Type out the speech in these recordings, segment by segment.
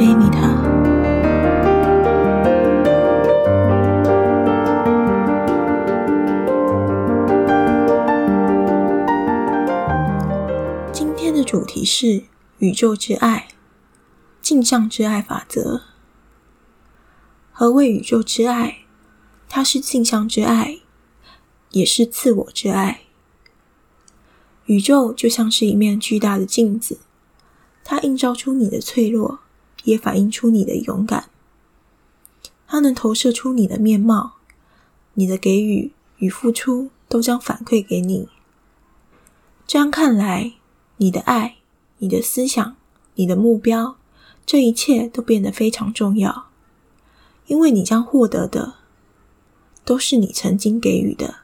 艾米塔今天的主题是宇宙之爱镜像之爱法则。何谓宇宙之爱？它是镜像之爱也是自我之爱。宇宙就像是一面巨大的镜子它映照出你的脆弱也反映出你的勇敢。它能投射出你的面貌，你的给予与付出都将反馈给你。这样看来，你的爱、你的思想、你的目标，这一切都变得非常重要，因为你将获得的。都是你曾经给予的，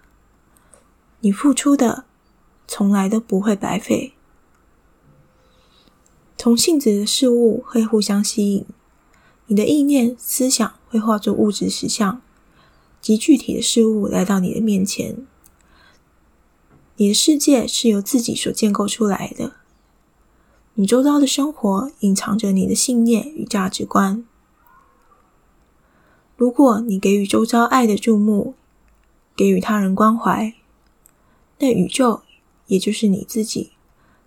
你付出的从来都不会白费。同性质的事物会互相吸引，你的意念、思想会化作物质实相，及具体的事物来到你的面前。你的世界是由自己所建构出来的，你周遭的生活隐藏着你的信念与价值观。如果你给予周遭爱的注目，给予他人关怀，那宇宙也就是你自己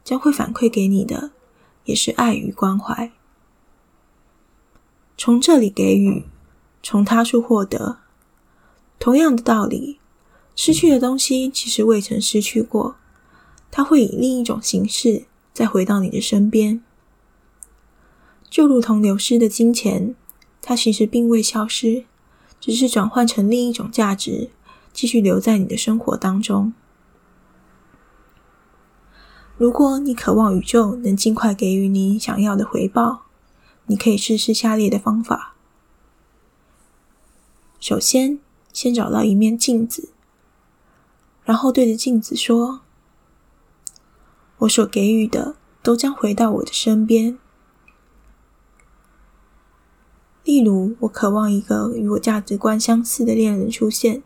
将会反馈给你的，也是爱与关怀。从这里给予，从他处获得，同样的道理，失去的东西其实未曾失去过，它会以另一种形式再回到你的身边，就如同流失的金钱。它其实并未消失，只是转换成另一种价值，继续留在你的生活当中。如果你渴望宇宙能尽快给予你想要的回报，你可以试试下列的方法：首先，先找到一面镜子，然后对着镜子说：“我所给予的都将回到我的身边。”例如，我渴望一个与我价值观相似的恋人出现。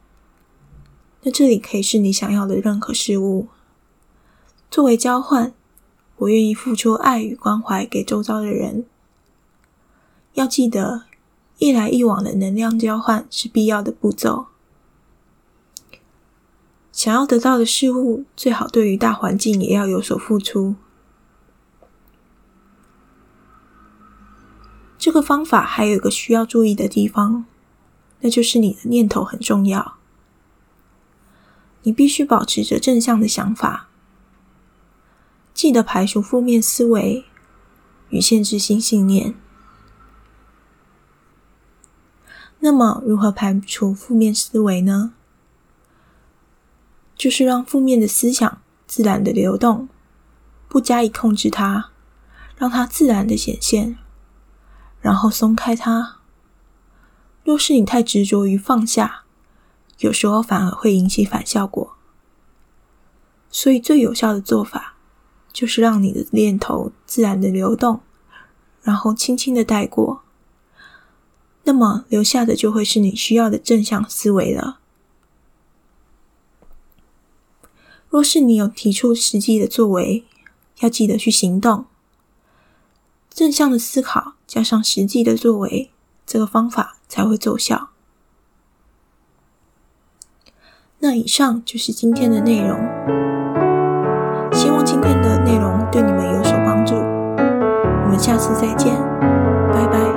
那这里可以是你想要的任何事物。作为交换，我愿意付出爱与关怀给周遭的人。要记得，一来一往的能量交换是必要的步骤。想要得到的事物，最好对于大环境也要有所付出。这个方法还有一个需要注意的地方，那就是你的念头很重要。你必须保持着正向的想法，记得排除负面思维与限制性信念。那么，如何排除负面思维呢？就是让负面的思想自然的流动，不加以控制它，让它自然的显现。然后松开它。若是你太执着于放下，有时候反而会引起反效果。所以最有效的做法，就是让你的念头自然的流动，然后轻轻的带过。那么留下的就会是你需要的正向思维了。若是你有提出实际的作为，要记得去行动。正向的思考加上实际的作为，这个方法才会奏效。那以上就是今天的内容，再见拜拜。